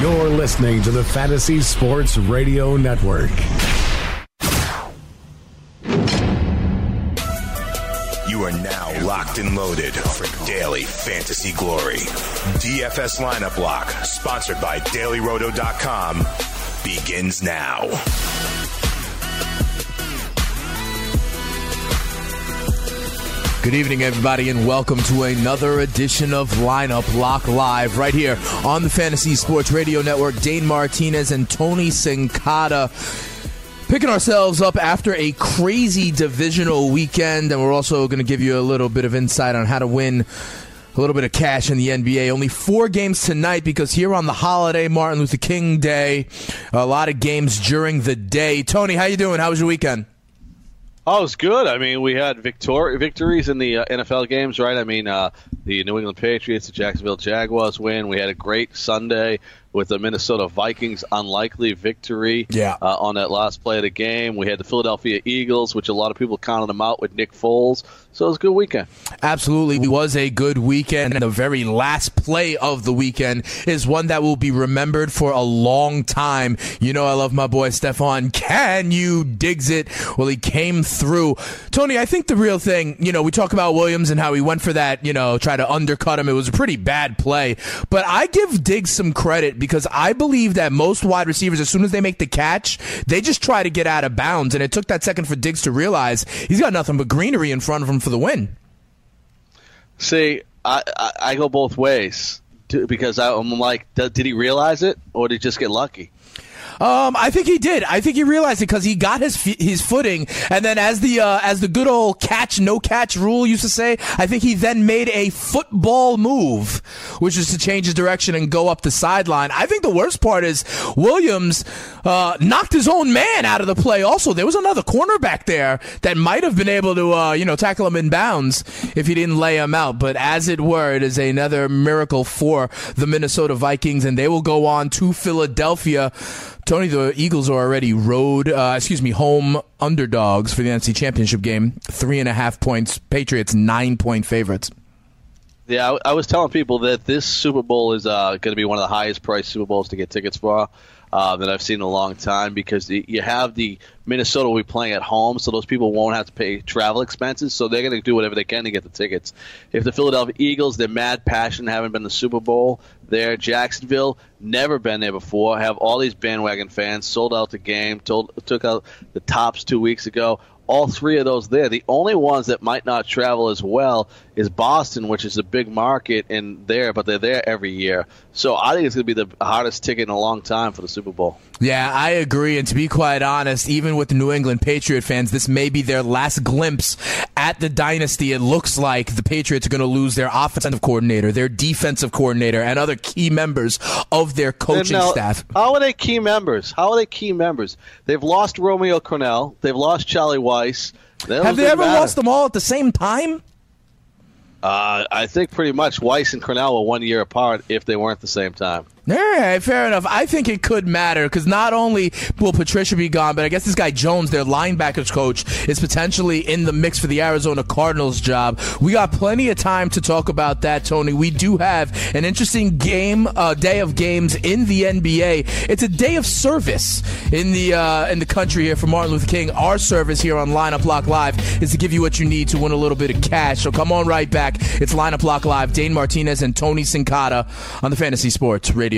You're listening to the Fantasy Sports Radio Network. You are now locked and loaded for daily fantasy glory. DFS lineup lock, sponsored by dailyroto.com, begins now. Good evening, everybody, and welcome to another edition of Lineup Lock Live right here on the Fantasy Sports Radio Network. Dane Martinez and Tony Sincata picking ourselves up after a crazy divisional weekend, and we're also going to give you a little bit of insight on how to win a little bit of cash in the NBA. Only four games tonight because here on the holiday, Martin Luther King Day, a lot of games during the day. Tony, how you doing? How was your weekend? Oh, it was good. I mean, we had victor- victories in the uh, NFL games, right? I mean, uh, the New England Patriots, the Jacksonville Jaguars win. We had a great Sunday with the Minnesota Vikings unlikely victory yeah. uh, on that last play of the game. We had the Philadelphia Eagles, which a lot of people counted them out with Nick Foles. So it was a good weekend. Absolutely. It was a good weekend. And the very last play of the weekend is one that will be remembered for a long time. You know, I love my boy Stefon. Can you digs it? Well, he came through. Tony, I think the real thing, you know, we talk about Williams and how he went for that, you know, try to undercut him. It was a pretty bad play. But I give Diggs some credit because I believe that most wide receivers, as soon as they make the catch, they just try to get out of bounds. And it took that second for Diggs to realize he's got nothing but greenery in front of him for the win. See, I, I, I go both ways because I'm like, did he realize it or did he just get lucky? Um, I think he did. I think he realized it because he got his his footing, and then as the uh, as the good old catch no catch rule used to say, I think he then made a football move, which is to change his direction and go up the sideline. I think the worst part is Williams uh, knocked his own man out of the play. Also, there was another cornerback there that might have been able to uh, you know tackle him in bounds if he didn't lay him out. But as it were, it is another miracle for the Minnesota Vikings, and they will go on to Philadelphia. Tony, the Eagles are already road, uh, excuse me, home underdogs for the NFC Championship game. Three and a half points. Patriots nine point favorites. Yeah, I, I was telling people that this Super Bowl is uh, going to be one of the highest priced Super Bowls to get tickets for uh, that I've seen in a long time because you have the Minnesota will be playing at home, so those people won't have to pay travel expenses, so they're going to do whatever they can to get the tickets. If the Philadelphia Eagles, they're mad passion, haven't been the Super Bowl, there. Jacksonville, never been there before, have all these bandwagon fans, sold out the game, told, took out the tops two weeks ago all three of those there. The only ones that might not travel as well is Boston, which is a big market in there, but they're there every year. So I think it's going to be the hardest ticket in a long time for the Super Bowl. Yeah, I agree. And to be quite honest, even with the New England Patriot fans, this may be their last glimpse at the dynasty. It looks like the Patriots are going to lose their offensive coordinator, their defensive coordinator, and other key members of their coaching now, staff. How are they key members? How are they key members? They've lost Romeo Crennel. They've lost Charlie Weis. Have they ever matter. lost them all at the same time? Uh, I think pretty much Weis and Crennel were one year apart if they weren't the same time. All right, fair enough. I think it could matter because not only will Patricia be gone, but I guess this guy Jones, their linebackers coach, is potentially in the mix for the Arizona Cardinals job. We got plenty of time to talk about that, Tony. We do have an interesting game, uh, day of games in the NBA. It's a day of service in the uh, in the country here for Martin Luther King. Our service here on Lineup Lock Live is to give you what you need to win a little bit of cash. So come on right back. It's Lineup Lock Live. Dane Martinez and Tony Sincata on the Fantasy Sports Radio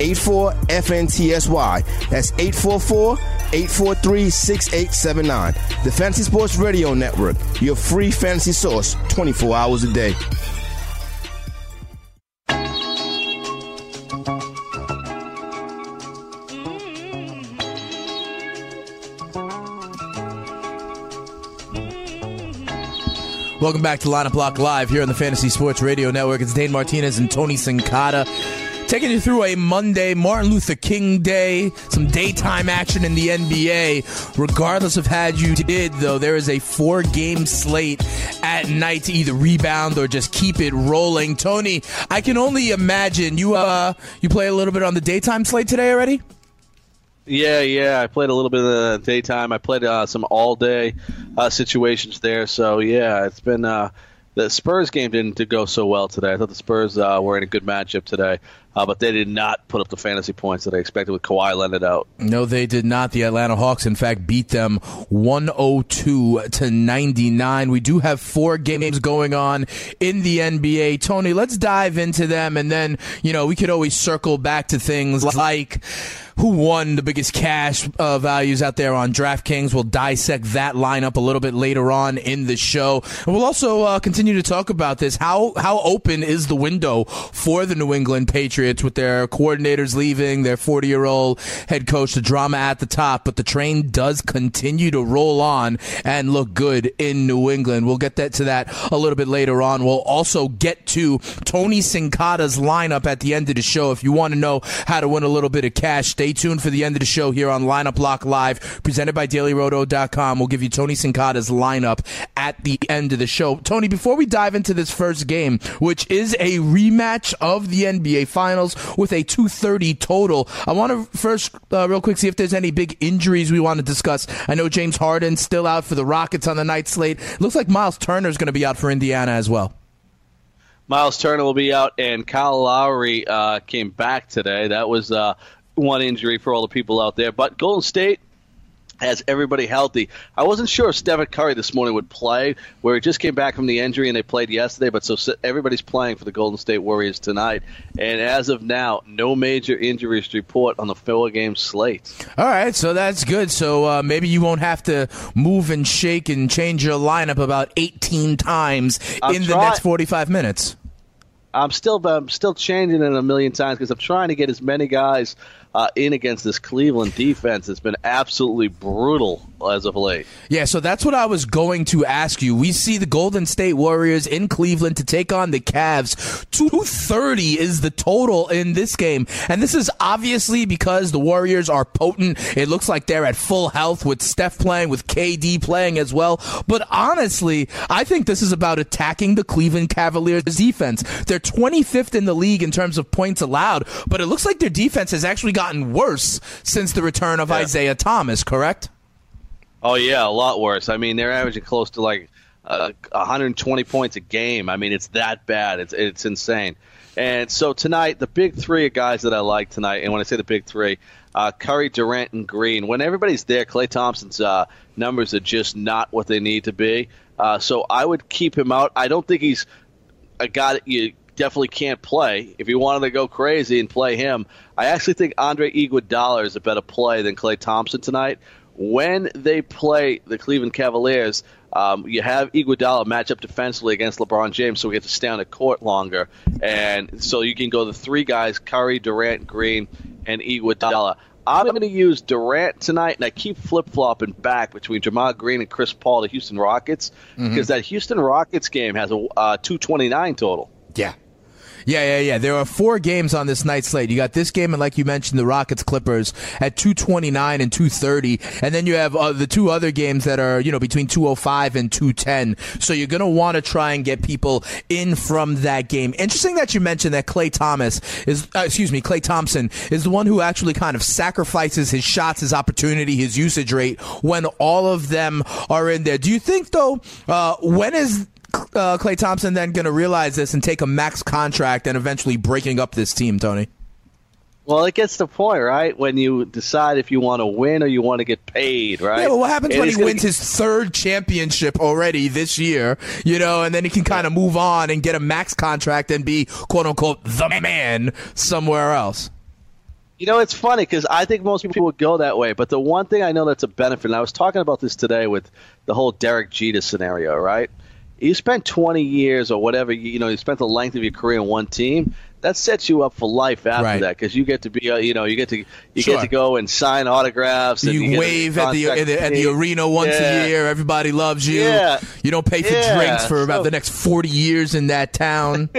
84 FNTSY. That's 844 843 6879. The Fantasy Sports Radio Network, your free fantasy source 24 hours a day. Welcome back to Lineup Lock Live here on the Fantasy Sports Radio Network. It's Dane Martinez and Tony Sincata taking you through a Monday, Martin Luther King Day, some daytime action in the NBA. Regardless of how you did, though, there is a four game slate at night to either rebound or just keep it rolling. Tony, I can only imagine you uh you play a little bit on the daytime slate today already? Yeah, yeah. I played a little bit in the daytime. I played uh, some all day uh, situations there. So yeah, it's been uh, the Spurs game didn't go so well today. I thought the Spurs uh, were in a good matchup today, uh, but they did not put up the fantasy points that I expected with Kawhi Leonard out. No, they did not. The Atlanta Hawks, in fact, beat them 102 to 99. We do have four games going on in the NBA. Tony, let's dive into them, and then you know we could always circle back to things like who won the biggest cash uh, values out there on DraftKings. We'll dissect that lineup a little bit later on in the show, and we'll also uh, continue to talk about this. How how open is the window for the New England Patriots with their coordinators leaving, their 40 year old head coach, the drama at the top, but the train does continue to roll on and look good in New England. We'll get that to that a little bit later on. We'll also get to Tony Sincata's lineup at the end of the show. If you want to know how to win a little bit of cash, stay tuned for the end of the show here on Lineup Lock Live, presented by DailyRoto.com. We'll give you Tony Sincata's lineup at the end of the show. Tony, before we dive into this first game, which is a rematch of the NBA Finals with a 230 total, I want to first, uh, real quick, see if there's any big injuries we want to discuss. I know James Harden's still out for the Rockets on the night slate. Looks like Miles Turner's going to be out for Indiana as well. Miles Turner will be out, and Kyle Lowry uh, came back today. That was uh, one injury for all the people out there. But Golden State has everybody healthy. I wasn't sure if Stephen Curry this morning would play, where he just came back from the injury and they played yesterday. But so everybody's playing for the Golden State Warriors tonight. And as of now, no major injuries to report on the four game slate. All right, so that's good. So uh, maybe you won't have to move and shake and change your lineup about 18 times I'm in the next 45 minutes. I'm still I'm still changing it a million times because I'm trying to get as many guys uh, in against this Cleveland defense. It's been absolutely brutal as of late. Yeah, so that's what I was going to ask you. We see the Golden State Warriors in Cleveland to take on the Cavs. 230 is the total in this game. And this is obviously because the Warriors are potent. It looks like they're at full health with Steph playing, with KD playing as well. But honestly, I think this is about attacking the Cleveland Cavaliers defense. They're 25th in the league in terms of points allowed, but it looks like their defense has actually gotten worse since the return of yeah. Isaiah Thomas, correct? Oh yeah, a lot worse. I mean, they're averaging close to like uh, 120 points a game. I mean, it's that bad. It's it's insane. And so tonight, the big three of guys that I like tonight, and when I say the big three, uh, Curry, Durant, and Green. When everybody's there, Klay Thompson's uh, numbers are just not what they need to be. Uh, so I would keep him out. I don't think he's a guy that you definitely can't play. If you wanted to go crazy and play him, I actually think Andre Iguodala is a better play than Klay Thompson tonight when they play the Cleveland Cavaliers, um, you have Iguodala match up defensively against LeBron James, so we get to stay on the court longer, and so you can go the three guys: Curry, Durant, Green, and Iguodala. I'm going to use Durant tonight, and I keep flip flopping back between Jamal Green and Chris Paul, the Houston Rockets, mm-hmm. because that Houston Rockets game has a uh, 229 total. Yeah, yeah, yeah, yeah. There are four games on this night slate. You got this game, and like you mentioned, the Rockets Clippers at 229 and 230. And then you have uh, the two other games that are, you know, between 205 and 210. So you're going to want to try and get people in from that game. Interesting that you mentioned that Clay Thomas is, uh, excuse me, Klay Thompson is the one who actually kind of sacrifices his shots, his opportunity, his usage rate when all of them are in there. Do you think, though, uh, when is uh, Klay Thompson then going to realize this and take a max contract and eventually breaking up this team, Tony? Well, it gets the point, right? When you decide if you want to win or you want to get paid, right? Yeah, well, what happens when he wins his third championship already this year, you know, and then he can kind of move on and get a max contract and be, quote unquote, the man somewhere else? You know, it's funny because I think most people would go that way. But the one thing I know that's a benefit, and I was talking about this today with the whole Derek Jeter scenario, right? You spent 20 years or whatever, you know, you spent the length of your career in one team, that sets you up for life after Right. that because you get to be, uh, you know, you get to you Sure. get to go and sign autographs. and You, to wave at the, at the at the arena once Yeah. a year. Everybody loves you. Yeah. You don't pay for Yeah. drinks for about So- the next forty years in that town.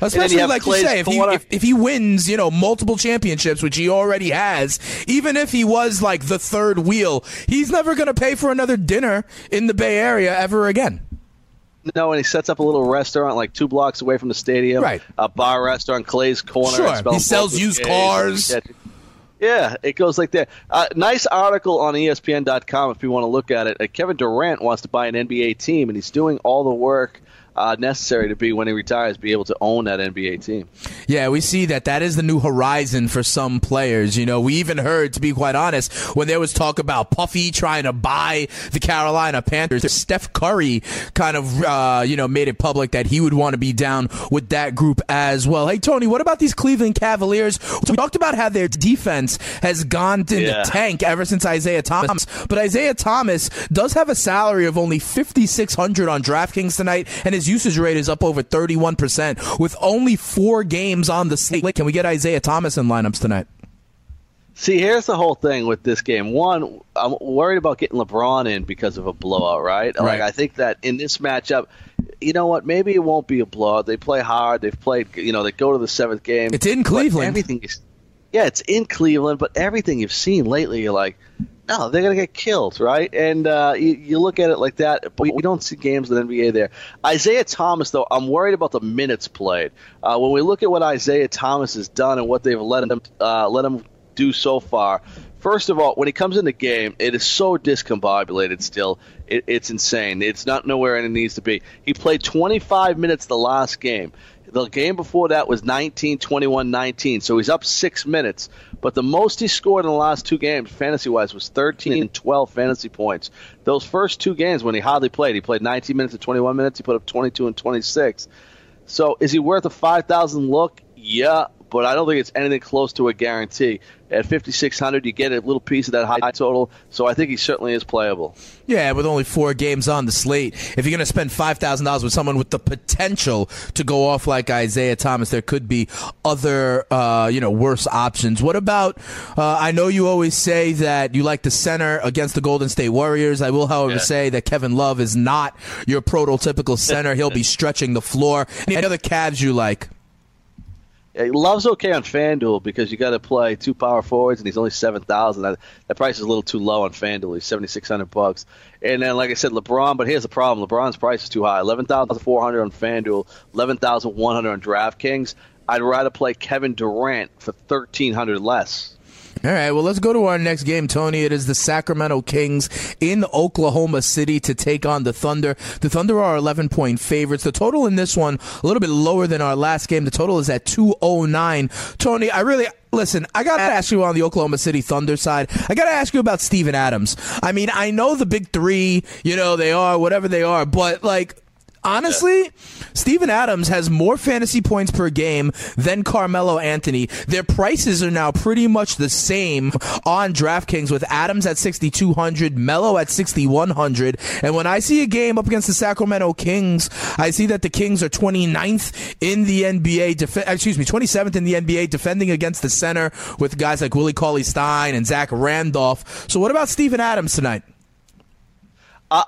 Especially have like you say, if he if, if he wins, you know, multiple championships, which he already has, even if he was like the third wheel, he's never going to pay for another dinner in the Bay Area ever again. No, and he sets up a little restaurant like two blocks away from the stadium. Right. A bar restaurant, Clay's Corner. Sure. He sells used cars. Yeah, it goes like that. Uh, nice article on ESPN.com if you want to look at it. Uh, Kevin Durant wants to buy an NBA team, and he's doing all the work uh, necessary to be when he retires, be able to own that NBA team. Yeah, we see that that is the new horizon for some players. You know, we even heard, to be quite honest, when there was talk about Puffy trying to buy the Carolina Panthers, Steph Curry kind of, uh, you know, made it public that he would want to be down with that group as well. Hey, Tony, what about these Cleveland Cavaliers? We talked about how their defense has gone in Yeah. the tank ever since Isaiah Thomas, but Isaiah Thomas does have a salary of only 5600 on DraftKings tonight, and his usage rate is up over 31% with only four games on the slate. Can we get Isaiah Thomas in lineups tonight? See, here's the whole thing with this game. One, I'm worried about getting LeBron in because of a blowout, right? Right. Like I think that in this matchup, you know what? Maybe it won't be a blowout. They play hard. They've played. You know, they go to the seventh game. It's in Cleveland. Everything is, yeah, it's in Cleveland. But everything you've seen lately, you're like, no, they're gonna get killed, right? And uh, you, you look at it like that, but we don't see games in the NBA there. Isaiah Thomas, though, I'm worried about the minutes played. Uh, when we look at what Isaiah Thomas has done and what they've let him uh, let him do so far. First of all, when he comes in the game, it is so discombobulated still. It, it's insane. It's not nowhere it needs to be. He played 25 minutes the last game. The game before that was 19, 21, 19. So he's up six minutes. But the most he scored in the last two games, fantasy wise, was 13 and 12 fantasy points. Those first two games, when he hardly played, he played 19 minutes and 21 minutes. He put up 22 and 26. So is he worth a 5,000 look? Yeah, but I don't think it's anything close to a guarantee. At 5,600, you get a little piece of that high total. So I think he certainly is playable. Yeah, with only four games on the slate, if you're going to spend five thousand dollars with someone with the potential to go off like Isaiah Thomas, there could be other, uh, you know, worse options. What about? Uh, I know you always say that you like the center against the Golden State Warriors. I will, however, Yeah. say that Kevin Love is not your prototypical center. He'll be stretching the floor. Any other Cavs you like? Love's okay on FanDuel because you got to play two power forwards, and he's only seven thousand. That, that price is a little too low on FanDuel. He's seventy six hundred bucks. And then, like I said, LeBron. But here's the problem: LeBron's price is too high. Eleven thousand four hundred on FanDuel, eleven thousand one hundred on DraftKings. I'd rather play Kevin Durant for thirteen hundred less. All right, well, let's go to our next game, Tony. It is the Sacramento Kings in Oklahoma City to take on the Thunder. The Thunder are 11 point favorites. The total in this one, a little bit lower than our last game. The total is at 209. Tony, I really. Listen, I got to ask you on the Oklahoma City Thunder side. I got to ask you about Steven Adams. I mean, I know the big three, you know, they are whatever they are, but like, Honestly, Steven Adams has more fantasy points per game than Carmelo Anthony. Their prices are now pretty much the same on DraftKings with Adams at 6,200, Melo at 6,100. And when I see a game up against the Sacramento Kings, I see that the Kings are 29th in the NBA, def- uh, excuse me, 27th in the NBA defending against the center with guys like Willie Cauley Stein and Zach Randolph. So what about Steven Adams tonight?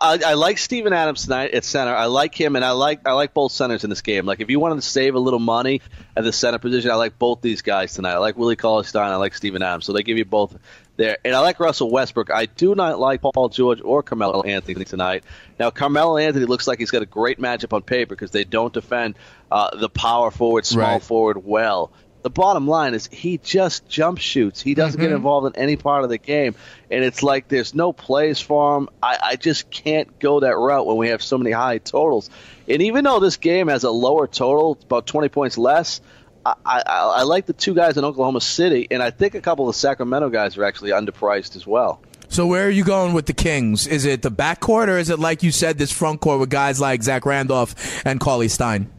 I, I, like Steven Adams tonight at center. I like him, and I like I like both centers in this game. Like if you wanted to save a little money at the center position, I like both these guys tonight. I like Willie Cauley Stein. I like Steven Adams. So they give you both there. And I like Russell Westbrook. I do not like Paul George or Carmelo Anthony tonight. Now Carmelo Anthony looks like he's got a great matchup on paper because they don't defend uh, the power forward, small Right. forward well. The bottom line is he just jump shoots. He doesn't get mm-hmm. involved in any part of the game, and it's like there's no plays for him. I, I just can't go that route when we have so many high totals. And even though this game has a lower total, about 20 points less, I, I, I like the two guys in Oklahoma City, and I think a couple of the Sacramento guys are actually underpriced as well. So where are you going with the Kings? Is it the backcourt or is it like you said, this front court with guys like Zach Randolph and Cauley Stein?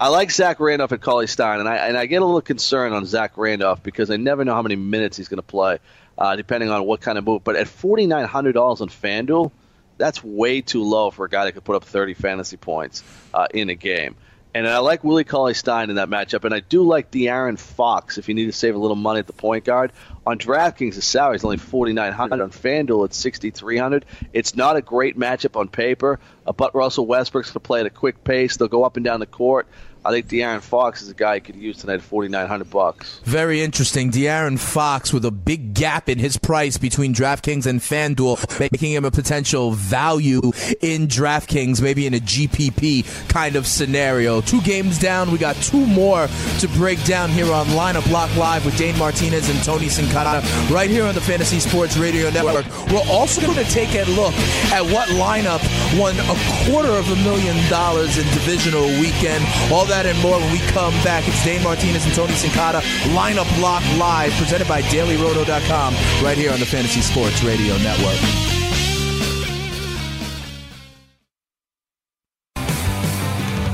I like Zach Randolph and Cauley Stein, and I and I get a little concerned on Zach Randolph because I never know how many minutes he's going to play, uh, depending on what kind of move. But at forty nine hundred dollars on FanDuel, that's way too low for a guy that could put up thirty fantasy points uh, in a game. And I like Willie Cauley Stein in that matchup, and I do like De'Aaron Fox if you need to save a little money at the point guard. On DraftKings, the salary is only forty nine hundred. On FanDuel, it's sixty three hundred. It's not a great matchup on paper, uh, but Russell Westbrook's going to play at a quick pace. They'll go up and down the court. I think De'Aaron Fox is a guy you could use tonight at forty nine hundred bucks. Very interesting. De'Aaron Fox with a big gap in his price between DraftKings and FanDuel, making him a potential value in DraftKings, maybe in a GPP kind of scenario. Two games down. We got two more to break down here on Lineup Lock Live with Dane Martinez and Tony Sincata right here on the Fantasy Sports Radio Network. We're also going to take a look at what lineup won a quarter of a million dollars in divisional weekend. All that and more when we come back. It's Dane Martinez and Tony Sincata. Lineup Lock Live, presented by DailyRoto.com, right here on the Fantasy Sports Radio Network.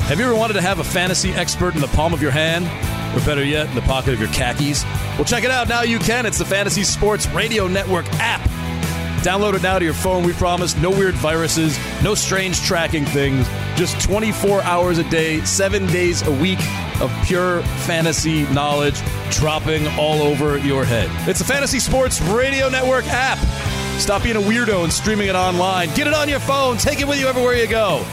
Have you ever wanted to have a fantasy expert in the palm of your hand? Or better yet, in the pocket of your khakis? Well, check it out. Now you can. It's the Fantasy Sports Radio Network app. Download it now to your phone. We promise no weird viruses, no strange tracking things, just 24 hours a day, seven days a week of pure fantasy knowledge dropping all over your head. It's the Fantasy Sports Radio Network app. Stop being a weirdo and streaming it online. Get it on your phone. Take it with you everywhere you go.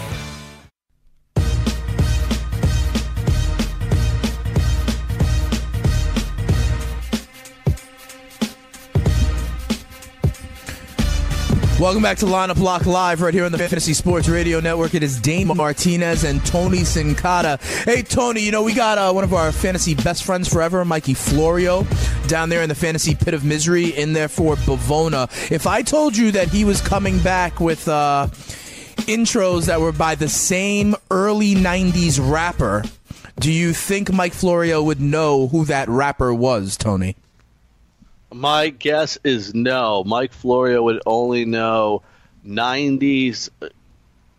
Welcome back to Lineup Lock Live right here on the Fantasy Sports Radio Network. It is Dane Martinez and Tony Sincata. Hey, Tony, you know, we got uh, one of our fantasy best friends forever, Mikey Florio, down there in the fantasy pit of misery in there for Bavona. If I told you that he was coming back with uh, intros that were by the same early 90s rapper, do you think Mike Florio would know who that rapper was, Tony? My guess is no. Mike Florio would only know 90s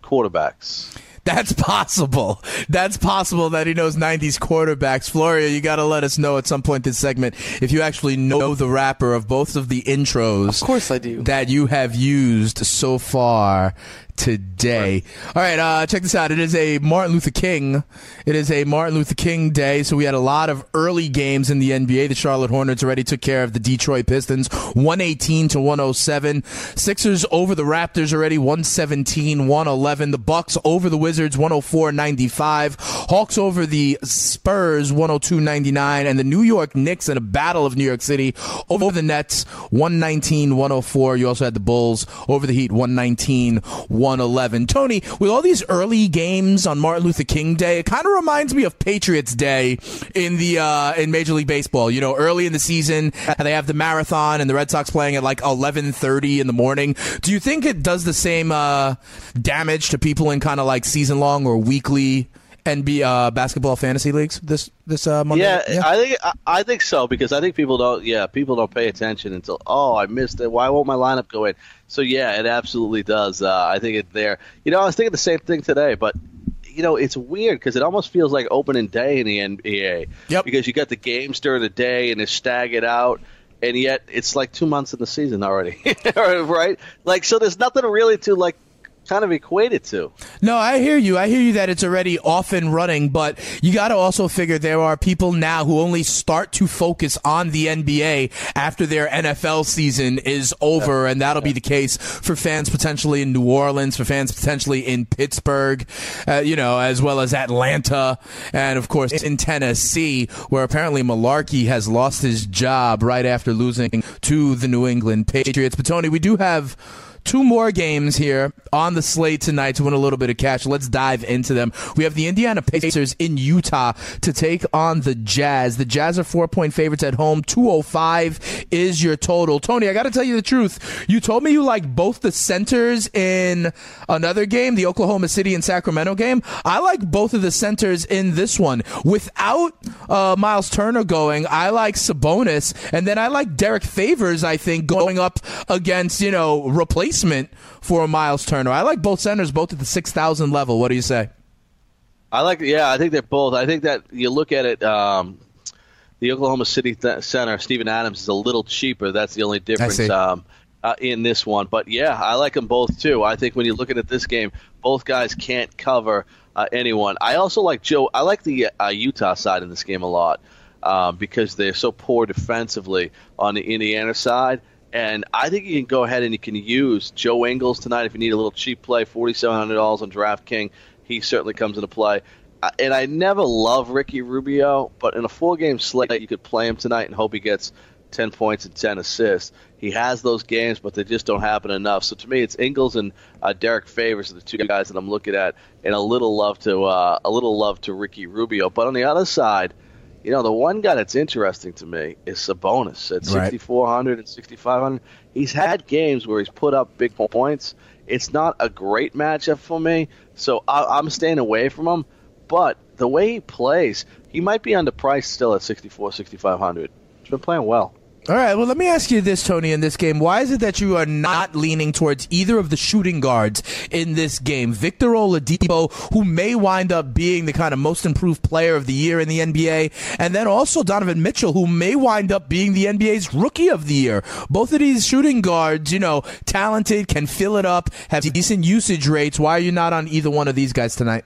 quarterbacks. That's possible. That's possible that he knows 90s quarterbacks. Florio, you got to let us know at some point this segment if you actually know the rapper of both of the intros. Of course I do. That you have used so far today. All right, uh, check this out. It is a Martin Luther King. It is a Martin Luther King day, so we had a lot of early games in the NBA. The Charlotte Hornets already took care of the Detroit Pistons, 118 to 107. Sixers over the Raptors already, 117, 111. The Bucks over the Wizards, 104-95. Hawks over the Spurs, 102-99, and the New York Knicks in a battle of New York City over the Nets, 119-104. You also had the Bulls over the Heat, 119 111. Tony, with all these early games on Martin Luther King Day, it kind of reminds me of Patriots Day in the uh, in Major League Baseball. You know, early in the season, they have the marathon and the Red Sox playing at like 11:30 in the morning. Do you think it does the same uh, damage to people in kind of like season long or weekly? NBA uh, basketball fantasy leagues this this uh, Monday. Yeah, yeah, I think I, I think so because I think people don't. Yeah, people don't pay attention until oh I missed it. Why won't my lineup go in? So yeah, it absolutely does. Uh, I think it's there. You know, I was thinking the same thing today, but you know, it's weird because it almost feels like opening day in the NBA. Yep. Because you got the games during the day and it's staggered out, and yet it's like two months in the season already, right? Like, so there's nothing really to like kind of equate it to. No, I hear you. I hear you that it's already off and running, but you got to also figure there are people now who only start to focus on the NBA after their NFL season is over, and that'll be the case for fans potentially in New Orleans, for fans potentially in Pittsburgh, uh, you know, as well as Atlanta, and of course in Tennessee, where apparently Mularkey has lost his job right after losing to the New England Patriots. But Tony, we do have two more games here on the slate tonight to win a little bit of cash. Let's dive into them. We have the Indiana Pacers in Utah to take on the Jazz. The Jazz are four point favorites at home. 205 is your total. Tony, I got to tell you the truth. You told me you like both the centers in another game, the Oklahoma City and Sacramento game. I like both of the centers in this one. Without uh, Miles Turner going, I like Sabonis, and then I like Derrick Favors, I think, going up against, you know, replacement for a Miles Turner. I like both centers, both at the 6,000 level. What do you say? I like, yeah, I think they're both. I think that you look at it, um, the Oklahoma City th- center, Steven Adams, is a little cheaper. That's the only difference. Um, uh, in this one. But yeah, I like them both too. I think when you're looking at this game, both guys can't cover uh, anyone. I also like Joe. I like the uh, Utah side in this game a lot uh, because they're so poor defensively on the Indiana side. And I think you can go ahead and you can use Joe Ingles tonight if you need a little cheap play, forty seven hundred dollars on DraftKings. He certainly comes into play. And I never love Ricky Rubio, but in a four game slate, you could play him tonight and hope he gets 10 points and 10 assists. He has those games, but they just don't happen enough. So to me, it's Ingles and uh, Derrick Favors are the two guys that I'm looking at, and a little love to uh, a little love to Ricky Rubio. But on the other side, you know, the one guy that's interesting to me is Sabonis at 6,400 and 6,500. He's had games where he's put up big points. It's not a great matchup for me, so I, I'm staying away from him. But the way he plays, he might be underpriced still at 64, 6,500. He's been playing well. All right. Well, let me ask you this, Tony. In this game, why is it that you are not leaning towards either of the shooting guards in this game? Victor Oladipo, who may wind up being the kind of most improved player of the year in the NBA, and then also Donovan Mitchell, who may wind up being the NBA's rookie of the year. Both of these shooting guards, you know, talented, can fill it up, have decent usage rates. Why are you not on either one of these guys tonight?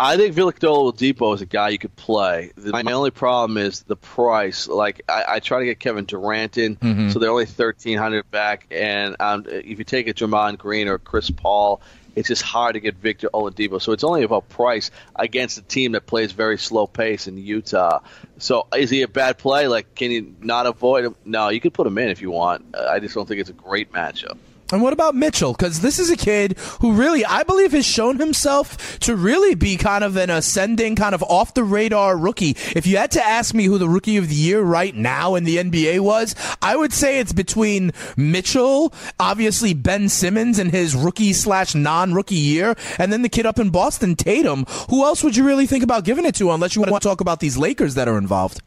I think Victor Oladipo is a guy you could play. The, my only problem is the price. Like I, I try to get Kevin Durant in, mm-hmm. so they're only thirteen hundred back. And um, if you take a Draymond Green or Chris Paul, it's just hard to get Victor Oladipo. So it's only about price against a team that plays very slow pace in Utah. So is he a bad play? Like, can you not avoid him? No, you could put him in if you want. I just don't think it's a great matchup. And what about Mitchell? Because this is a kid who really, I believe, has shown himself to really be kind of an ascending, kind of off the radar rookie. If you had to ask me who the rookie of the year right now in the NBA was, I would say it's between Mitchell, obviously Ben Simmons in his rookie slash non rookie year, and then the kid up in Boston, Tatum. Who else would you really think about giving it to unless you want to talk about these Lakers that are involved?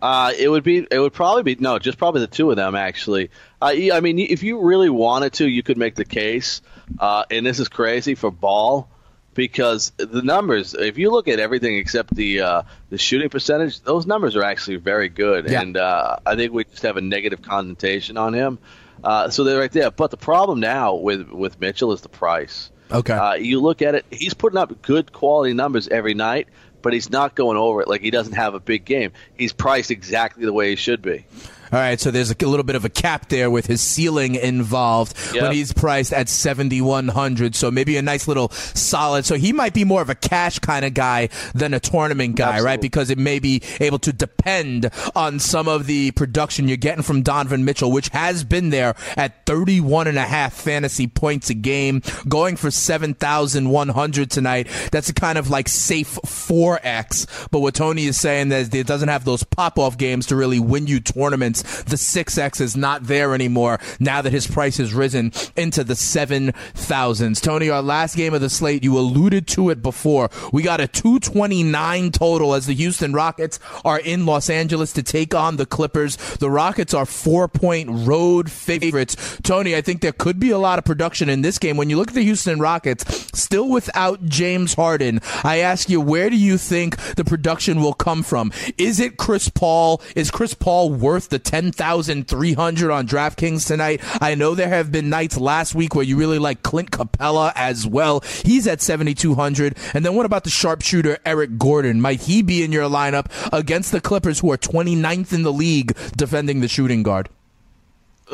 Uh, it would be. It would probably be no, just probably the two of them actually. Uh, I mean, if you really wanted to, you could make the case. Uh, and this is crazy for Ball because the numbers. If you look at everything except the uh, the shooting percentage, those numbers are actually very good. Yeah. And uh, I think we just have a negative connotation on him. Uh, so they're right there. But the problem now with with Mitchell is the price. Okay. Uh, you look at it; he's putting up good quality numbers every night but he's not going over it like he doesn't have a big game. He's priced exactly the way he should be. All right, so there's a little bit of a cap there with his ceiling involved yep. when he's priced at 7100. So maybe a nice little solid. So he might be more of a cash kind of guy than a tournament guy, Absolutely. right? Because it may be able to depend on some of the production you're getting from Donovan Mitchell, which has been there at 31 and a half fantasy points a game, going for 7,100 tonight. That's a kind of like safe 4x. But what Tony is saying is that it doesn't have those pop off games to really win you tournaments the 6X is not there anymore now that his price has risen into the 7,000s. Tony, our last game of the slate, you alluded to it before. We got a 229 total as the Houston Rockets are in Los Angeles to take on the Clippers. The Rockets are four point road favorites. Tony, I think there could be a lot of production in this game. When you look at the Houston Rockets, still without James Harden, I ask you, where do you think the production will come from? Is it Chris Paul? Is Chris Paul worth the 10,300 on DraftKings tonight. I know there have been nights last week where you really like Clint Capela as well. He's at 7,200. And then what about the sharpshooter Eric Gordon? Might he be in your lineup against the Clippers who are 29th in the league defending the shooting guard?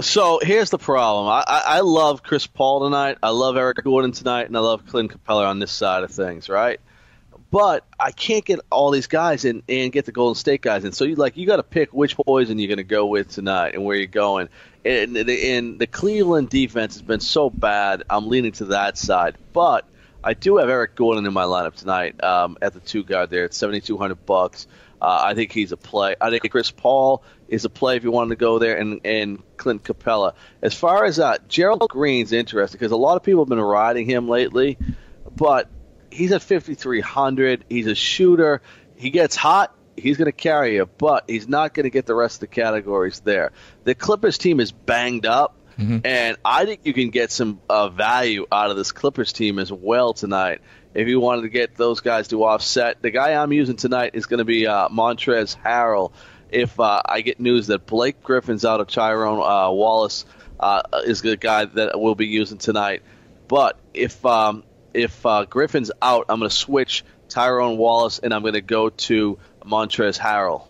So here's the problem. I, I, I love Chris Paul tonight. I love Eric Gordon tonight, and I love Clint Capela on this side of things, right? But I can't get all these guys in and get the Golden State guys in. So you like you got to pick which poison you're going to go with tonight and where you're going. And the, and the Cleveland defense has been so bad. I'm leaning to that side, but I do have Eric Gordon in my lineup tonight um, at the two guard there at 7,200 bucks. Uh, I think he's a play. I think Chris Paul is a play if you wanted to go there, and and Clint Capela. As far as uh, Gerald Green's interesting because a lot of people have been riding him lately, but he's at 5,300. He's a shooter. He gets hot. He's going to carry you, but he's not going to get the rest of the categories there. The Clippers team is banged up, mm-hmm. and I think you can get some uh, value out of this Clippers team as well tonight. If you wanted to get those guys to offset, the guy I'm using tonight is going to be uh, Montrezl Harrell if uh, I get news that Blake Griffin's out of Tyrone uh, Wallace uh, is the guy that we'll be using tonight. But if um, if uh, Griffin's out, I'm going to switch Tyrone Wallace and I'm going to go to Montrezl Harrell.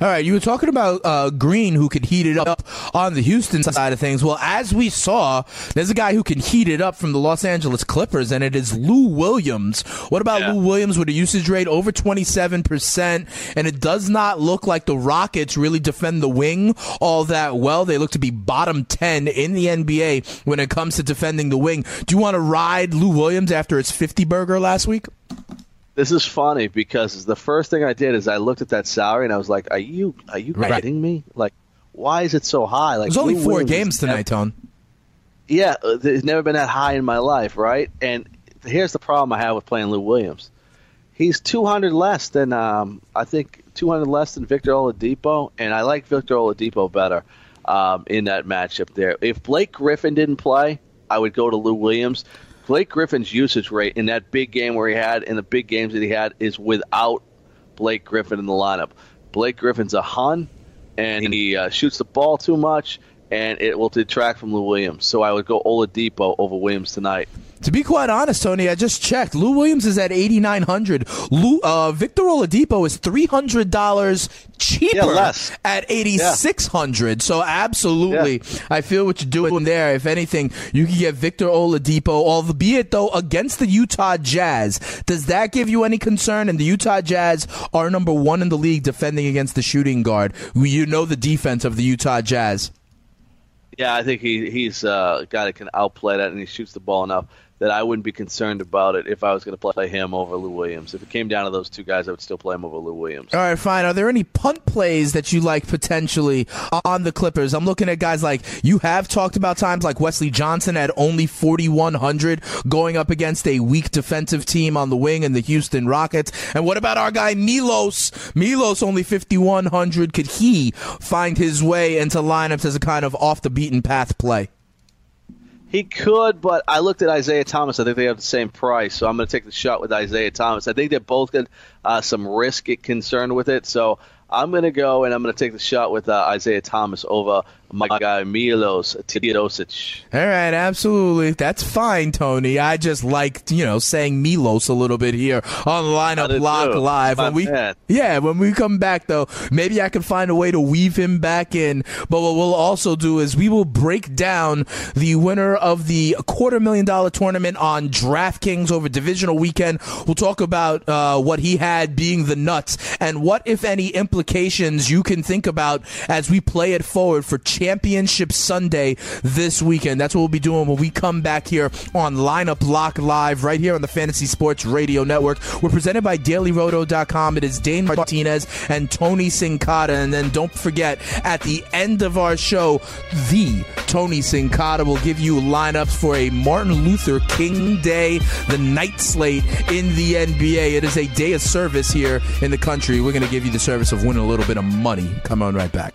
All right, you were talking about uh, Green who could heat it up on the Houston side of things. Well, as we saw, there's a guy who can heat it up from the Los Angeles Clippers, and it is Lou Williams. What about yeah. Lou Williams with a usage rate over 27%? And it does not look like the Rockets really defend the wing all that well. They look to be bottom 10 in the NBA when it comes to defending the wing. Do you want to ride Lou Williams after his 50 burger last week? This is funny because the first thing I did is I looked at that salary and I was like, "Are you are you right. kidding me? Like, why is it so high? Like, there's only four games tonight, Tone. Yeah, uh, it's never been that high in my life, right? And here's the problem I have with playing Lou Williams. He's 200 less than um, I think 200 less than Victor Oladipo, and I like Victor Oladipo better um, in that matchup there. If Blake Griffin didn't play, I would go to Lou Williams Blake Griffin's usage rate in that big game where he had in the big games that he had is without Blake Griffin in the lineup. Blake Griffin's a hun, and he uh, shoots the ball too much, and it will detract from Lou Williams. So I would go Oladipo over Williams tonight. To be quite honest, Tony, I just checked. Lou Williams is at eighty nine hundred. Lou uh, Victor Oladipo is three hundred dollars cheaper yeah, at eighty six hundred. Yeah. So absolutely, yeah. I feel what you're doing there. If anything, you can get Victor Oladipo, albeit though against the Utah Jazz. Does that give you any concern? And the Utah Jazz are number one in the league defending against the shooting guard. You know the defense of the Utah Jazz. Yeah, I think he he's uh, a guy that can outplay that, and he shoots the ball enough that I wouldn't be concerned about it if I was going to play him over Lou Williams. If it came down to those two guys, I would still play him over Lou Williams. All right, fine. Are there any punt plays that you like potentially on the Clippers? I'm looking at guys like you have talked about times like Wesley Johnson at only 4,100 going up against a weak defensive team on the wing in the Houston Rockets. And what about our guy Milos? Milos only 5,100. Could he find his way into lineups as a kind of off the beaten path play? He could, but I looked at Isaiah Thomas. I think they have the same price, so I'm going to take the shot with Isaiah Thomas. I think they both got uh, some risk concerned with it, so I'm going to go and I'm going to take the shot with uh, Isaiah Thomas over my guy Milos Teodosic. All right, absolutely. That's fine, Tony. I just like, you know, saying Milos a little bit here on Lineup Lock too. Live. when we, yeah, when we come back, though, maybe I can find a way to weave him back in. But what we'll also do is we will break down the winner of the quarter million dollar tournament on DraftKings over divisional weekend. We'll talk about uh, what he had being the nuts and what, if any, implications you can think about as we play it forward for Championship Sunday this weekend. That's what we'll be doing when we come back here on Lineup Lock Live right here on the Fantasy Sports Radio Network. We're presented by DailyRoto.com. It is Dane Martinez and Tony Sincata. And then don't forget, at the end of our show, the Tony Sincata will give you lineups for a Martin Luther King Day, the night slate in the NBA. It is a day of service here in the country. We're going to give you the service of winning a little bit of money. Come on right back.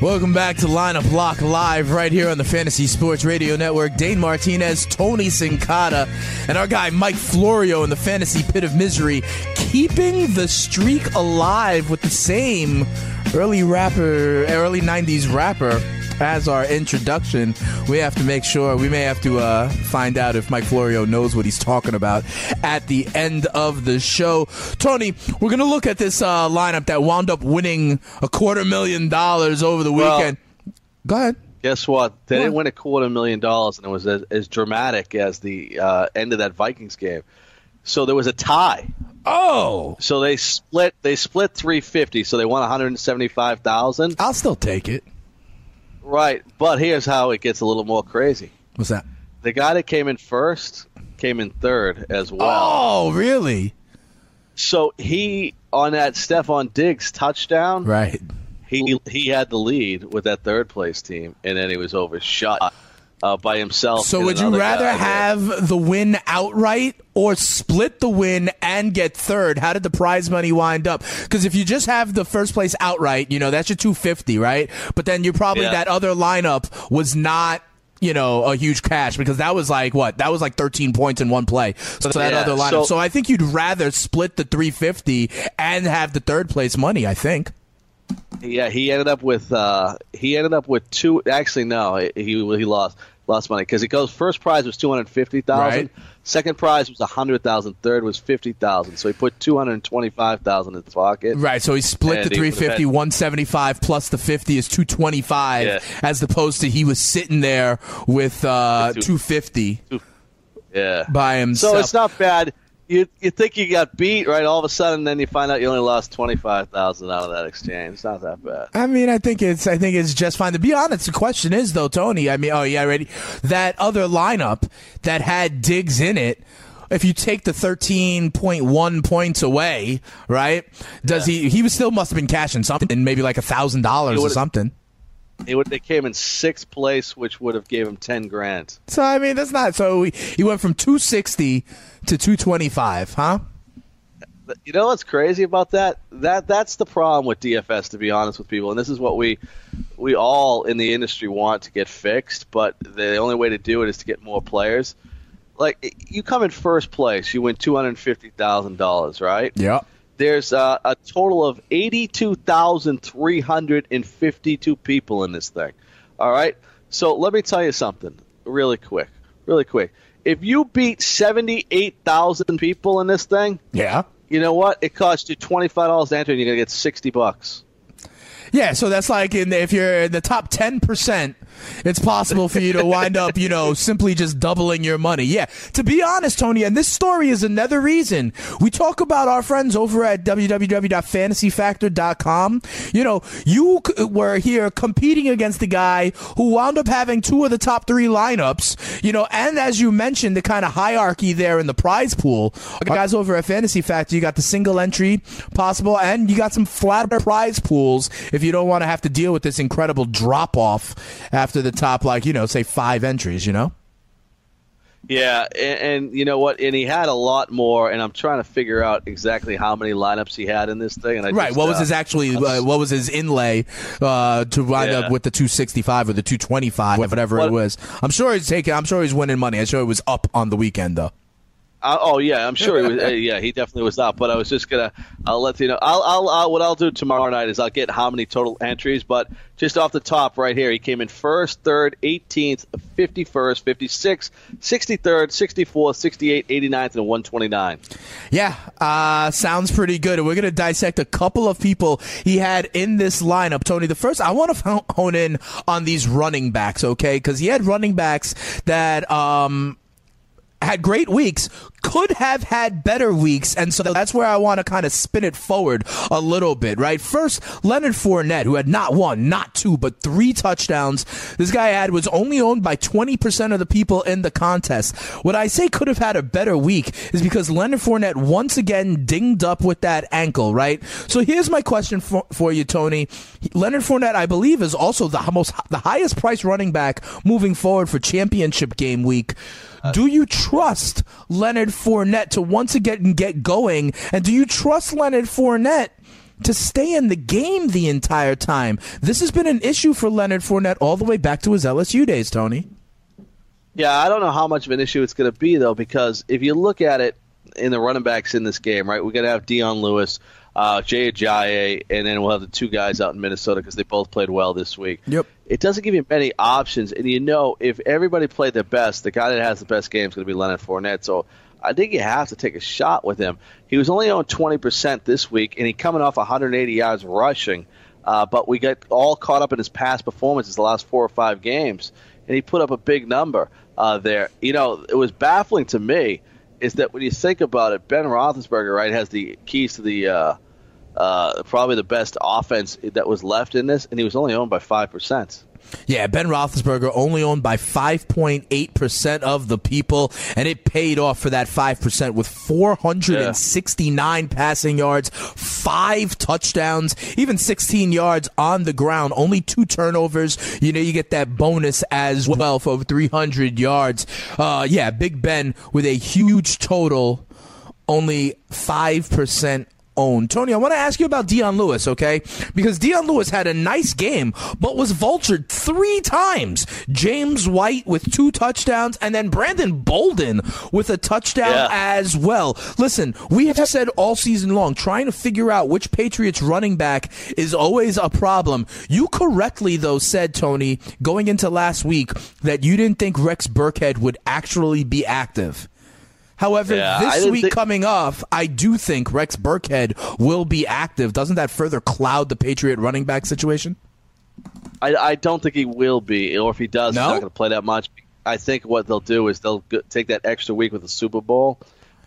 Welcome back to Lineup Lock Live right here on the Fantasy Sports Radio Network. Dane Martinez, Tony Sincata, and our guy Mike Florio in the Fantasy Pit of Misery, keeping the streak alive with the same early rapper, early 90s rapper as our introduction, we have to make sure we may have to uh, find out if Mike Florio knows what he's talking about at the end of the show. Tony, we're going to look at this uh, lineup that wound up winning a quarter million dollars over the weekend. Well, Go ahead. Guess what? They what? didn't win a quarter million dollars, and it was as, as dramatic as the uh, end of that Vikings game. So there was a tie. Oh, so they split. They split three fifty. So they won one hundred seventy five thousand. I'll still take it. Right, but here's how it gets a little more crazy. What's that? The guy that came in first came in third as well. Oh, really? So he on that Stefon Diggs touchdown, Right. he he had the lead with that third place team, and then he was overshot uh, by himself. So would you rather guy there. have the win outright or split the win and get third? How did the prize money wind up? Because if you just have the first place outright, you know that's your two fifty, right? But then you probably Yeah. that other lineup was not. You know, a huge cash because that was like what? That was like 13 points in one play. So that Yeah, other lineup. so- so I think you'd rather split the 350 and have the third place money. I think. Yeah, he ended up with uh, he ended up with two. Actually, no, he he lost lost money because it goes first prize was two hundred fifty thousand, Right. second prize was a third was fifty thousand. So he put two hundred twenty five thousand in his pocket. Right, so he split And the he 350, had- 175 plus the 50 is 225, Yeah. as opposed to he was sitting there with uh, two- 250 Yeah, by himself. so it's not bad. You you think you got beat right? All of a sudden, then you find out you only lost twenty five thousand out of that exchange. It's not that bad. I mean, I think it's I think it's just fine. To be honest, the question is though, Tony. I mean, oh yeah, ready. That other lineup that had Diggs in it. If you take the thirteen point one points away, right? Does he? He was still must have been cashing something, maybe like a thousand dollars or something. It would, they came in sixth place, which would have gave him ten grand. So I mean, that's not. So he, he went from two sixty to two twenty five, huh? You know what's crazy about that? That that's the problem with DFS, to be honest with people, and this is what we we all in the industry want to get fixed. But the only way to do it is to get more players. Like you come in first place, you win two hundred fifty thousand dollars, right? Yeah. There's uh, a total of eighty-two thousand three hundred and fifty-two people in this thing. All right. So let me tell you something, really quick, really quick. If you beat seventy-eight thousand people in this thing, Yeah. you know what? It costs you twenty five dollars to enter, and you're gonna get sixty bucks. Yeah, so that's like in if you're in the top ten percent, it's possible for you to wind up, you know, simply just doubling your money. Yeah, to be honest, Tony, and this story is another reason we talk about our friends over at www.fantasyfactor.com. You know, you were here competing against the guy who wound up having two of the top three lineups. You know, and as you mentioned, the kind of hierarchy there in the prize pool. Uh, guys over at Fantasy Factor, you got the single entry possible, and you got some flatter prize pools if you don't want to have to deal with this incredible drop off after the top, like you know, say five entries. You know. Yeah, and, and you know what? And he had a lot more, and I'm trying to figure out exactly how many lineups he had in this thing. And I Right. just, What was uh, his actually? Uh, what was his inlay uh, to wind Yeah. up with the 265 or the 225, whatever it was? I'm sure he's taking. I'm sure he's winning money. I'm sure it was up on the weekend though. Uh, oh yeah, I'm sure he was. uh, yeah, he definitely was up. But I was just gonna. I'll let you know. I'll, I'll, I'll. What I'll do tomorrow night is I'll get how many total entries. But just off the top, right here, he came in first, third, 18th, 51st, 56th, 63rd, 64th, 68th, 89th, and 129. Yeah, uh, sounds pretty good. And we're going to dissect a couple of people he had in this lineup. Tony, the first, I want to hone in on these running backs, okay? Because he had running backs that, um, had great weeks, could have had better weeks, and so that's where I want to kind of spin it forward a little bit, right? First, Leonard Fournette, who had not one, not two, but three touchdowns. This guy had was only owned by 20% of the people in the contest. What I say could have had a better week is because Leonard Fournette once again dinged up with that ankle, right? So here's my question for, for you, Tony. Leonard Fournette, I believe, is also the most the highest price running back moving forward for championship game week. Uh, do you trust Leonard Fournette to once again get going? And do you trust Leonard Fournette to stay in the game the entire time? This has been an issue for Leonard Fournette all the way back to his LSU days, Tony. Yeah, I don't know how much of an issue it's going to be though, because if you look at it in the running backs in this game, right, we're going to have Dion Lewis, uh, Jay Ajayi, and then we'll have the two guys out in Minnesota because they both played well this week. Yep. It doesn't give you many options, and you know if everybody played their best, the guy that has the best game is going to be Leonard Fournette. So I think you have to take a shot with him. He was only on 20% this week, and he coming off 180 yards rushing. Uh, but we got all caught up in his past performances the last four or five games, and he put up a big number uh, there. You know, it was baffling to me is that when you think about it, Ben Roethlisberger right has the keys to the uh, uh, probably the best offense that was left in this, and he was only owned by five percent. Yeah, Ben Roethlisberger only owned by 5.8% of the people, and it paid off for that 5% with 469 yeah. passing yards, five touchdowns, even 16 yards on the ground, only two turnovers. You know, you get that bonus as well for over 300 yards. Uh, yeah, Big Ben with a huge total, only 5% own. Tony, I want to ask you about Dion Lewis, okay? Because Dion Lewis had a nice game, but was vultured three times. James White with two touchdowns, and then Brandon Bolden with a touchdown yeah. as well. Listen, we have said all season long, trying to figure out which Patriots running back is always a problem. You correctly, though, said, Tony, going into last week, that you didn't think Rex Burkhead would actually be active. However, yeah, this week think- coming off, I do think Rex Burkhead will be active. Doesn't that further cloud the Patriot running back situation? I, I don't think he will be, or if he does, no? he's not going to play that much. I think what they'll do is they'll take that extra week with the Super Bowl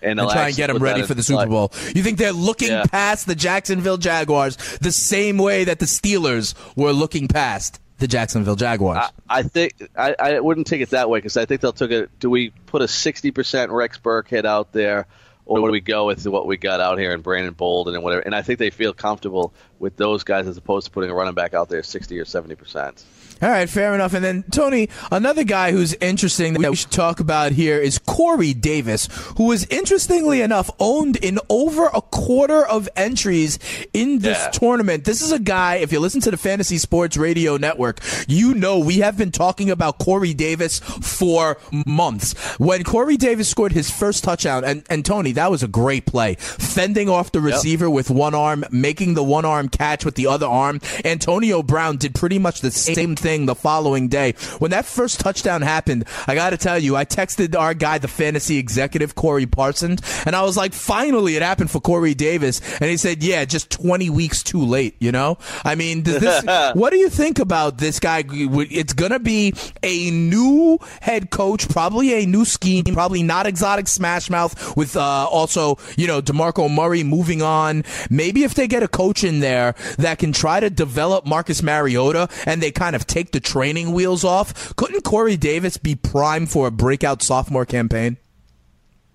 and, and try and get him ready for the Super Bowl. You think they're looking yeah. past the Jacksonville Jaguars the same way that the Steelers were looking past the Jacksonville Jaguars. I, I think I, I, wouldn't take it that way because I think they'll take it. Do we put a sixty percent Rex Burkhead out there, or do we go with what we got out here in Brandon Bolden and whatever? And I think they feel comfortable with those guys as opposed to putting a running back out there sixty or seventy percent. All right, fair enough. And then, Tony, another guy who's interesting that we should talk about here is Corey Davis, who is interestingly enough owned in over a quarter of entries in this yeah. tournament. This is a guy, if you listen to the Fantasy Sports Radio Network, you know we have been talking about Corey Davis for months. When Corey Davis scored his first touchdown, and, and Tony, that was a great play. Fending off the receiver yep. with one arm, making the one arm catch with the other arm. Antonio Brown did pretty much the same thing the following day. When that first touchdown happened, I got to tell you, I texted our guy, the fantasy executive, Corey Parsons, and I was like, finally, it happened for Corey Davis. And he said, yeah, just 20 weeks too late, you know? I mean, this, what do you think about this guy? It's going to be a new head coach, probably a new scheme, probably not exotic smash mouth with uh, also, you know, DeMarco Murray moving on. Maybe if they get a coach in there that can try to develop Marcus Mariota and they kind of take the training wheels off, couldn't Corey Davis be primed for a breakout sophomore campaign?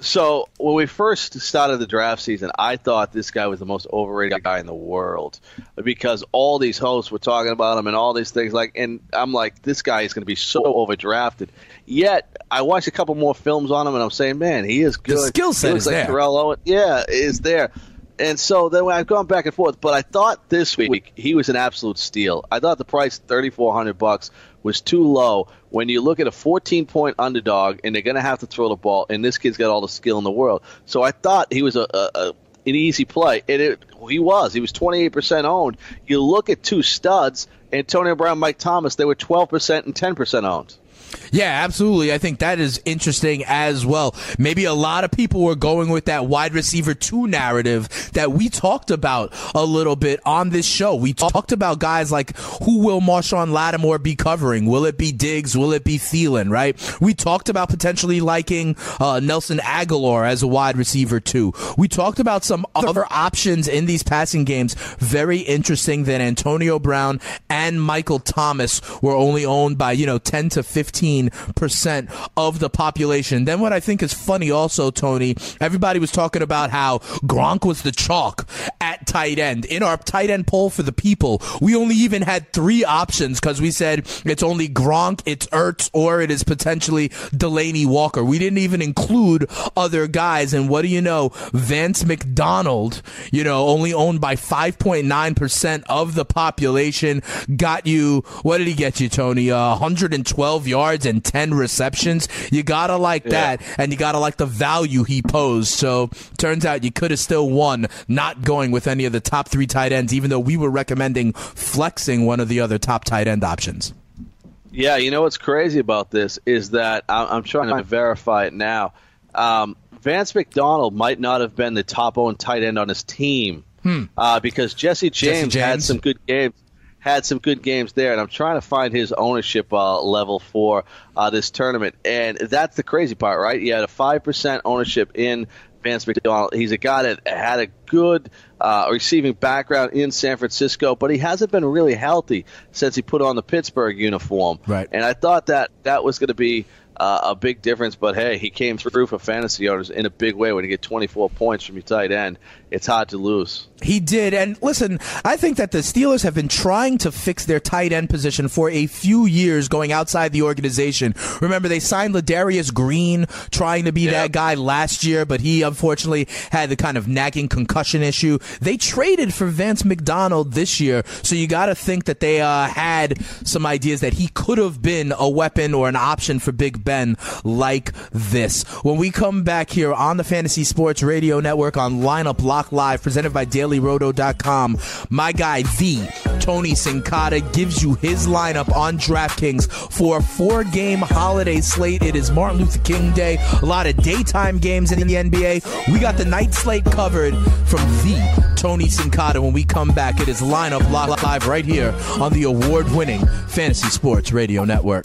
So when we first started the draft season, I thought this guy was the most overrated guy in the world because all these hosts were talking about him and all these things. Like, and I'm like, this guy is going to be so overdrafted. Yet I watched a couple more films on him, and I'm saying, man, he is good. The skill set is like there. Terrell Owen, yeah, is there and so then I've gone back and forth, but I thought this week he was an absolute steal. I thought the price thirty four hundred bucks was too low when you look at a fourteen point underdog and they're going to have to throw the ball, and this kid's got all the skill in the world. So I thought he was a, a, a an easy play, and it, he was. He was twenty eight percent owned. You look at two studs, Antonio Brown, Mike Thomas, they were twelve percent and ten percent owned. Yeah, absolutely. I think that is interesting as well. Maybe a lot of people were going with that wide receiver two narrative that we talked about a little bit on this show. We talked about guys like who will Marshon Lattimore be covering? Will it be Diggs? Will it be Thielen? Right? We talked about potentially liking uh, Nelson Agholor as a wide receiver too. We talked about some other options in these passing games. Very interesting that Antonio Brown and Michael Thomas were only owned by you know ten to fifteen 15% of the population. Then what I think is funny also, Tony, everybody was talking about how Gronk was the chalk at tight end. In our tight end poll for the people, we only even had three options because we said it's only Gronk, it's Ertz, or it is potentially Delanie Walker. We didn't even include other guys. And what do you know? Vance McDonald, you know, only owned by 5.9% of the population, got you, what did he get you, Tony? Uh, 112 yards yards and 10 receptions. You got to like yeah. that, and you got to like the value he posed. So turns out you could have still won not going with any of the top three tight ends, even though we were recommending flexing one of the other top tight end options. Yeah, you know what's crazy about this is that I'm trying to verify it now. Um, Vance McDonald might not have been the top owned tight end on his team hmm. uh, because Jesse James, Jesse James, had some good games had some good games there, and I'm trying to find his ownership uh, level for uh, this tournament. And that's the crazy part, right? He had a five percent ownership in Vance McDonald. He's a guy that had a good uh, receiving background in San Francisco, but he hasn't been really healthy since he put on the Pittsburgh uniform. Right. And I thought that that was going to be uh, a big difference. But hey, he came through for fantasy owners in a big way when you get 24 points from your tight end. It's hard to lose. He did. And listen, I think that the Steelers have been trying to fix their tight end position for a few years going outside the organization. Remember, they signed Ladarius Green trying to be Yep. that guy last year, but he unfortunately had the kind of nagging concussion issue. They traded for Vance McDonald this year, so you got to think that they uh, had some ideas that he could have been a weapon or an option for Big Ben like this. When we come back here on the Fantasy Sports Radio Network on Lineup Live, presented by DailyRoto.com, my guy, the Tony Sincata, gives you his lineup on DraftKings for a four game holiday slate. It is Martin Luther King Day, a lot of daytime games in the NBA. We got the night slate covered from the Tony Sincata. When we come back, it is Lineup Live right here on the award winning Fantasy Sports Radio Network.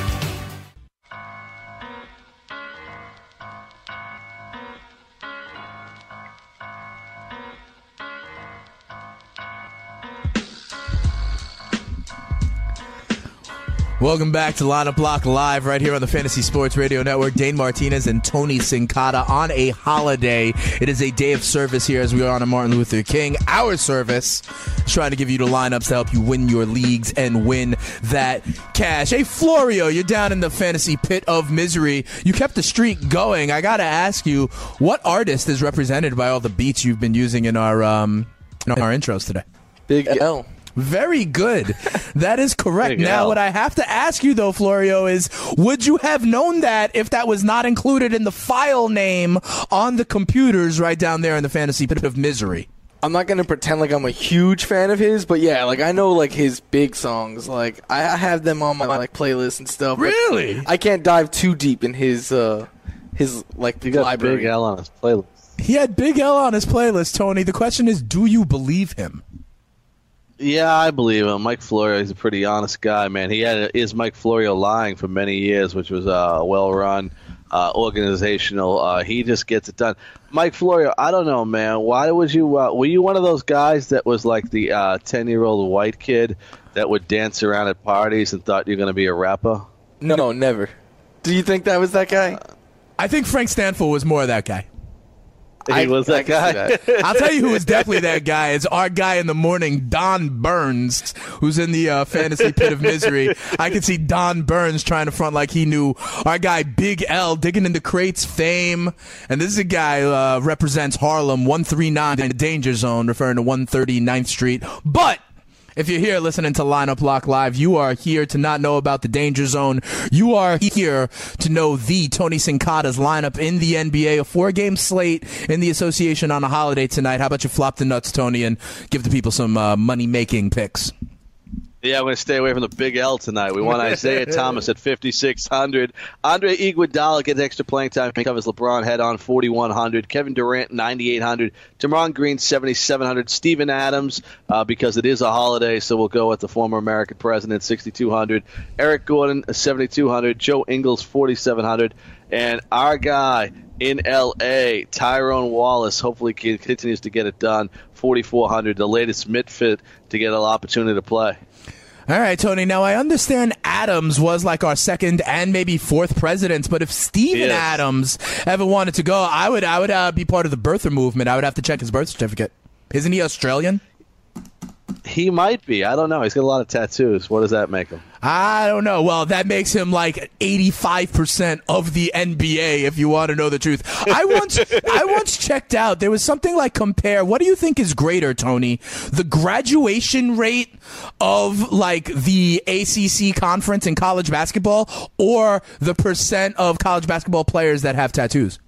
Welcome back to Lineup Lock Live right here on the Fantasy Sports Radio Network. Dane Martinez and Tony Sincata on a holiday. It is a day of service here as we are on a Martin Luther King. Our service trying to give you the lineups to help you win your leagues and win that cash. Hey, Florio, you're down in the fantasy pit of misery. You kept the streak going. I got to ask you, what artist is represented by all the beats you've been using in our, um, in our intros today? Big L. Very good. That is correct. Now, L. what I have to ask you, though, Florio, is would you have known that if that was not included in the file name on the computers right down there in the fantasy pit of misery? I'm not gonna pretend like I'm a huge fan of his, but yeah, like I know like his big songs. Like I I have them on my like playlist and stuff. Really? I can't dive too deep in his uh his like You got library. Big L on his playlist. He had Big L on his playlist, Tony. The question is, do you believe him? Yeah, I believe him. Mike Florio, he's a pretty honest guy, man. He had is Mike Florio lying for many years, which was uh, a well-run, uh, organizational. Uh, he just gets it done. Mike Florio, I don't know, man. Why would you? Uh, were you one of those guys that was like the uh, ten-year-old white kid that would dance around at parties and thought you're going to be a rapper? No, never. Do you think that was that guy? I think Frank Stanfield was more of that guy. He I- was that guy. that. I'll tell you who is definitely that guy. It's our guy in the morning, Don Burns, who's in the uh, fantasy pit of misery. I can see Don Burns trying to front like he knew our guy Big L digging into crates fame. And this is a guy uh, represents Harlem 139 in the danger zone, referring to 139th Street. But if you're here listening to Lineup Lock Live, you are here to not know about the danger zone. You are here to know the Tony Sincata's lineup in the NBA, a four game slate in the association on a holiday tonight. How about you flop the nuts, Tony, and give the people some uh, money making picks? Yeah, I'm going to stay away from the big L tonight. We want Isaiah Thomas at 5,600. Andre Iguodala gets extra playing time. He covers LeBron head on 4,100. Kevin Durant 9,800. Draymond Green 7,700. Steven Adams uh, because it is a holiday, so we'll go with the former American president 6,200. Eric Gordon 7,200. Joe Ingles 4,700. And our guy in L.A., Tyrone Wallace, hopefully continues to get it done. 4,400. The latest midfit to get an opportunity to play. All right, Tony. Now I understand Adams was like our second and maybe fourth president, but if Steven Yes. Adams ever wanted to go, I would I would uh, be part of the birther movement. I would have to check his birth certificate. Isn't he Australian? He might be. I don't know. He's got a lot of tattoos. What does that make him? I don't know. Well, that makes him like 85% of the NBA if you want to know the truth. I once I once checked out there was something like compare what do you think is greater, Tony? The graduation rate of like the ACC conference in college basketball or the percent of college basketball players that have tattoos?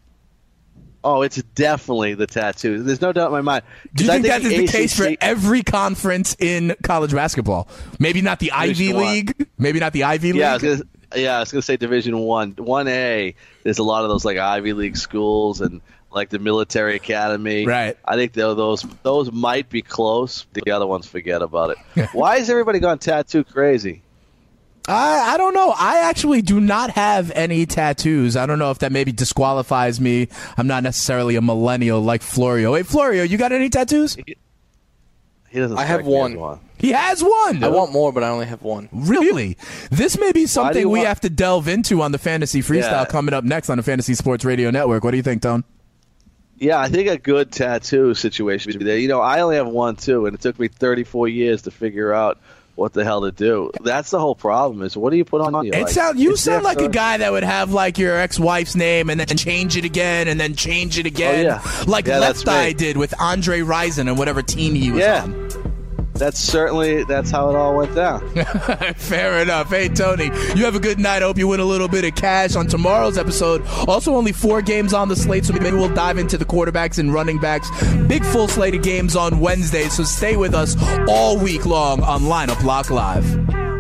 Oh, it's definitely the tattoo. There's no doubt in my mind. Do you I think that is the case for every conference in college basketball? Maybe not the Ivy one. League. Maybe not the Ivy League. Yeah, I gonna, yeah, I was gonna say Division One, One A. There's a lot of those like Ivy League schools and like the military academy. Right. I think those those might be close. The other ones, forget about it. Why has everybody gone tattoo crazy? I, I don't know. I actually do not have any tattoos. I don't know if that maybe disqualifies me. I'm not necessarily a millennial like Florio. Hey, Florio, you got any tattoos? He doesn't. I have strike one. He has one. I want more, but I only have one. Really? This may be something we want- have to delve into on the Fantasy Freestyle Yeah. coming up next on the Fantasy Sports Radio Network. What do you think, Tone? Yeah, I think a good tattoo situation would be there. You know, I only have one too, and it took me 34 years to figure out what the hell to do. That's the whole problem. Is what do you put on you? It Like, sound you sound like a guy that would have like your ex-wife's name and then change it again and then change it oh, again, Oh, yeah. like Yeah, Left that's me. Did with Andre Rison and whatever team he was Yeah. on. That's certainly that's how it all went down. Fair enough. Hey, Tony, you have a good night. I hope you win a little bit of cash on tomorrow's episode. Also, only four games on the slate, so maybe we'll dive into the quarterbacks and running backs. Big full slate of games on Wednesday, so stay with us all week long on Lineup Lock Live.